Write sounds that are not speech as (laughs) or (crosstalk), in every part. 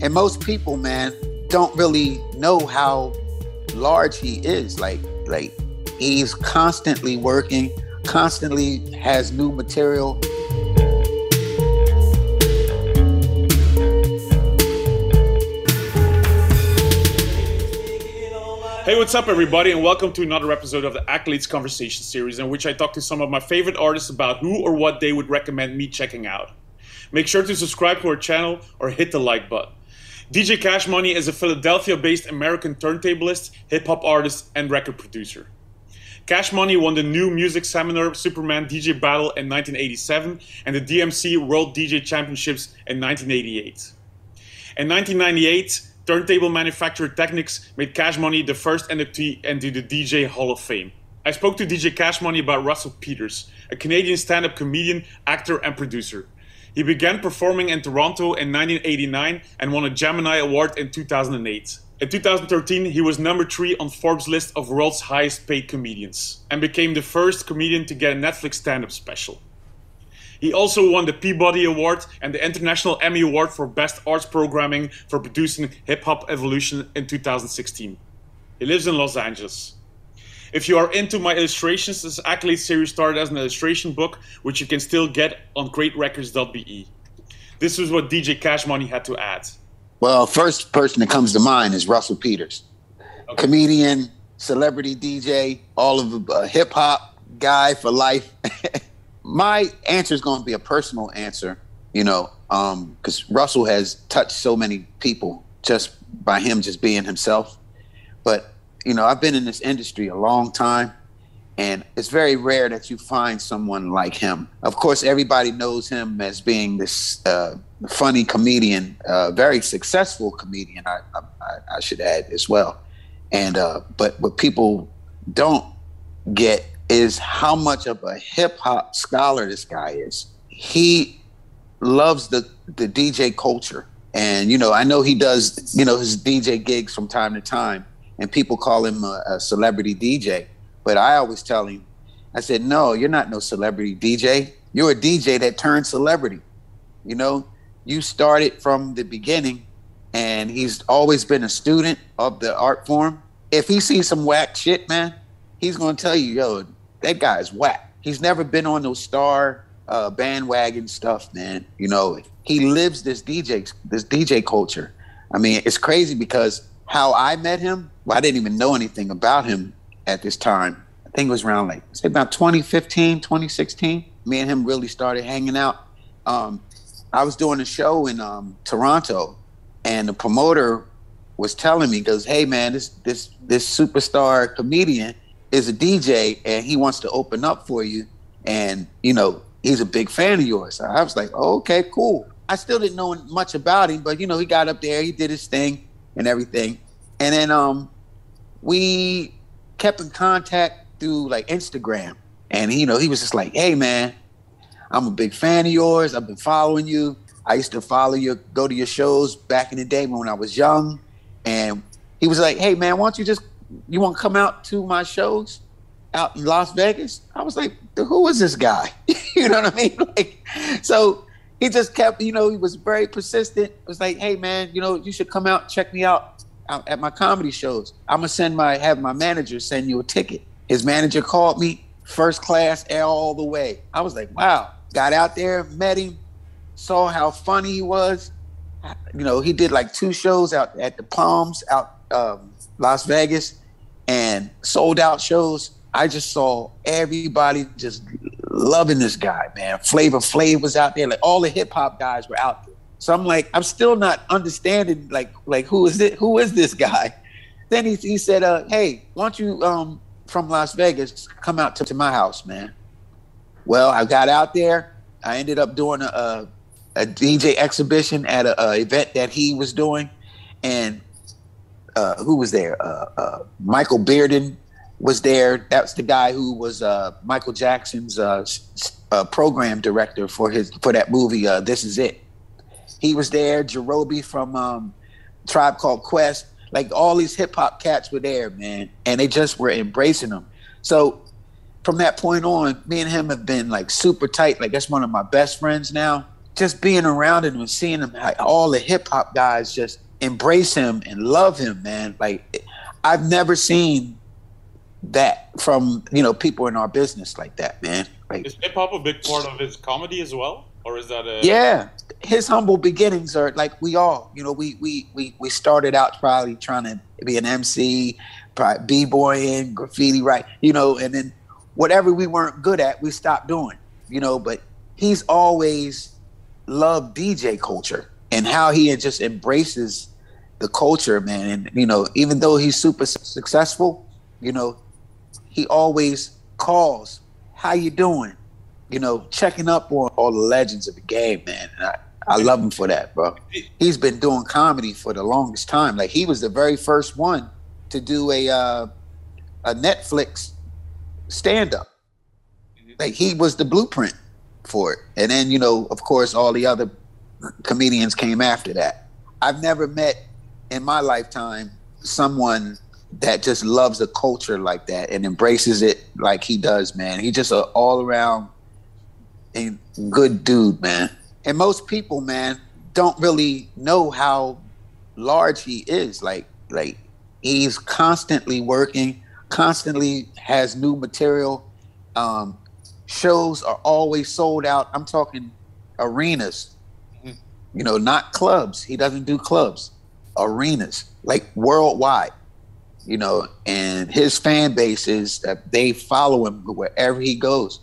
And most people, man, don't really know how large he is. Like, like he's constantly working, constantly has new material. Hey, what's up, everybody, and welcome to another episode of the Accolades Conversation series, in which I talk to some of my favorite artists about who or what they would recommend me checking out. Make sure to subscribe to our channel or hit the like button. DJ Cash Money is a Philadelphia based American turntablist, hip hop artist, and record producer. Cash Money won the new music seminar Superman DJ Battle in 1987 and the DMC World DJ Championships in 1988. In 1998, turntable manufacturer Technics made Cash Money the first inductee into the DJ Hall of Fame. I spoke to DJ Cash Money about Russell Peters, a Canadian stand up comedian, actor, and producer. He began performing in Toronto in 1989 and won a Gemini Award in 2008. In 2013, he was number 3 on Forbes' list of world's highest paid comedians and became the first comedian to get a Netflix stand up special. He also won the Peabody Award and the International Emmy Award for Best Arts Programming for producing Hip Hop Evolution in 2016. He lives in Los Angeles. If you are into my illustrations, this Accolade series started as an illustration book, which you can still get on greatrecords.be. This is what DJ Cash Money had to add. Well, first person that comes to mind is Russell Peters, okay. comedian, celebrity DJ, all of a hip hop guy for life. (laughs) my answer is going to be a personal answer, you know, because um, Russell has touched so many people just by him just being himself. But you know, I've been in this industry a long time, and it's very rare that you find someone like him. Of course, everybody knows him as being this uh, funny comedian, uh, very successful comedian. I, I, I, should add as well. And uh, but what people don't get is how much of a hip hop scholar this guy is. He loves the the DJ culture, and you know, I know he does you know his DJ gigs from time to time and people call him a, a celebrity DJ. But I always tell him, I said, no, you're not no celebrity DJ. You're a DJ that turned celebrity. You know, you started from the beginning, and he's always been a student of the art form. If he sees some whack shit, man, he's gonna tell you, yo, that guy's whack. He's never been on those star uh, bandwagon stuff, man. You know, he lives this DJ this DJ culture. I mean, it's crazy because how I met him, well, I didn't even know anything about him at this time. I think it was around like, say about 2015, 2016. Me and him really started hanging out. Um, I was doing a show in um, Toronto, and the promoter was telling me, "Goes, hey man, this this this superstar comedian is a DJ, and he wants to open up for you, and you know he's a big fan of yours." I was like, oh, "Okay, cool." I still didn't know much about him, but you know he got up there, he did his thing, and everything. And then um, we kept in contact through like Instagram. And you know, he was just like, "Hey, man, I'm a big fan of yours. I've been following you. I used to follow you, go to your shows back in the day when I was young." And he was like, "Hey, man, why don't you just you want to come out to my shows out in Las Vegas?" I was like, "Who is this guy?" (laughs) you know what I mean? (laughs) Like, so he just kept, you know, he was very persistent. It was like, hey man, you know, you should come out, check me out, out at my comedy shows. I'm gonna send my have my manager send you a ticket. His manager called me, first class all the way. I was like, wow. Got out there, met him, saw how funny he was. You know, he did like two shows out at the Palms out um, Las Vegas and sold out shows. I just saw everybody just loving this guy, man. Flavor Flav was out there, like all the hip hop guys were out there. So I'm like, I'm still not understanding, like, like who is it? Who is this guy? Then he, he said, uh, "Hey, why don't you um, from Las Vegas come out to, to my house, man?" Well, I got out there. I ended up doing a, a, a DJ exhibition at a, a event that he was doing, and uh, who was there? Uh, uh, Michael Bearden was there. That's the guy who was uh, Michael Jackson's uh, program director for his for that movie. this is it. He was there. Jarobi from um, Tribe Called Quest. Like all these hip hop cats were there, man, and they just were embracing them. So from that point on, me and him have been like super tight. Like that's one of my best friends now. Just being around him and seeing him, like all the hip hop guys just embrace him and love him, man. Like I've never seen that from you know people in our business like that, man. Like, is hip hop a big part of his comedy as well, or is that a yeah? His humble beginnings are like we all, you know, we we we we started out probably trying to be an MC, probably b boying, graffiti, right? You know, and then whatever we weren't good at, we stopped doing, you know, but he's always loved DJ culture and how he just embraces the culture, man. And, you know, even though he's super successful, you know, he always calls, how you doing? You know, checking up on all the legends of the game, man. And I, I love him for that, bro. He's been doing comedy for the longest time. Like he was the very first one to do a uh, a Netflix stand up. Like he was the blueprint for it. And then, you know, of course, all the other comedians came after that. I've never met in my lifetime someone that just loves a culture like that and embraces it like he does, man. He's just an all around good dude, man. And most people, man, don't really know how large he is. Like, like he's constantly working constantly has new material. Um, shows are always sold out. I'm talking arenas, mm-hmm. you know, not clubs. He doesn't do clubs, arenas, like worldwide, you know, and his fan base is that they follow him wherever he goes.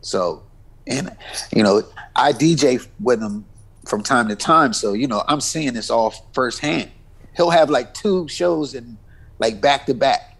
So, and, you know, I DJ with him from time to time. So, you know, I'm seeing this all firsthand. He'll have like two shows in like back to back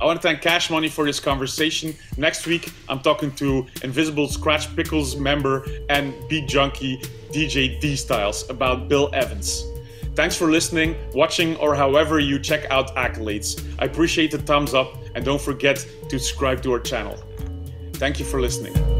I want to thank Cash Money for this conversation. Next week, I'm talking to Invisibl Skratch Piklz member and beat junkie DJ D Styles about Bill Evans. Thanks for listening, watching, or however you check out Accolades. I appreciate the thumbs up and don't forget to subscribe to our channel. Thank you for listening.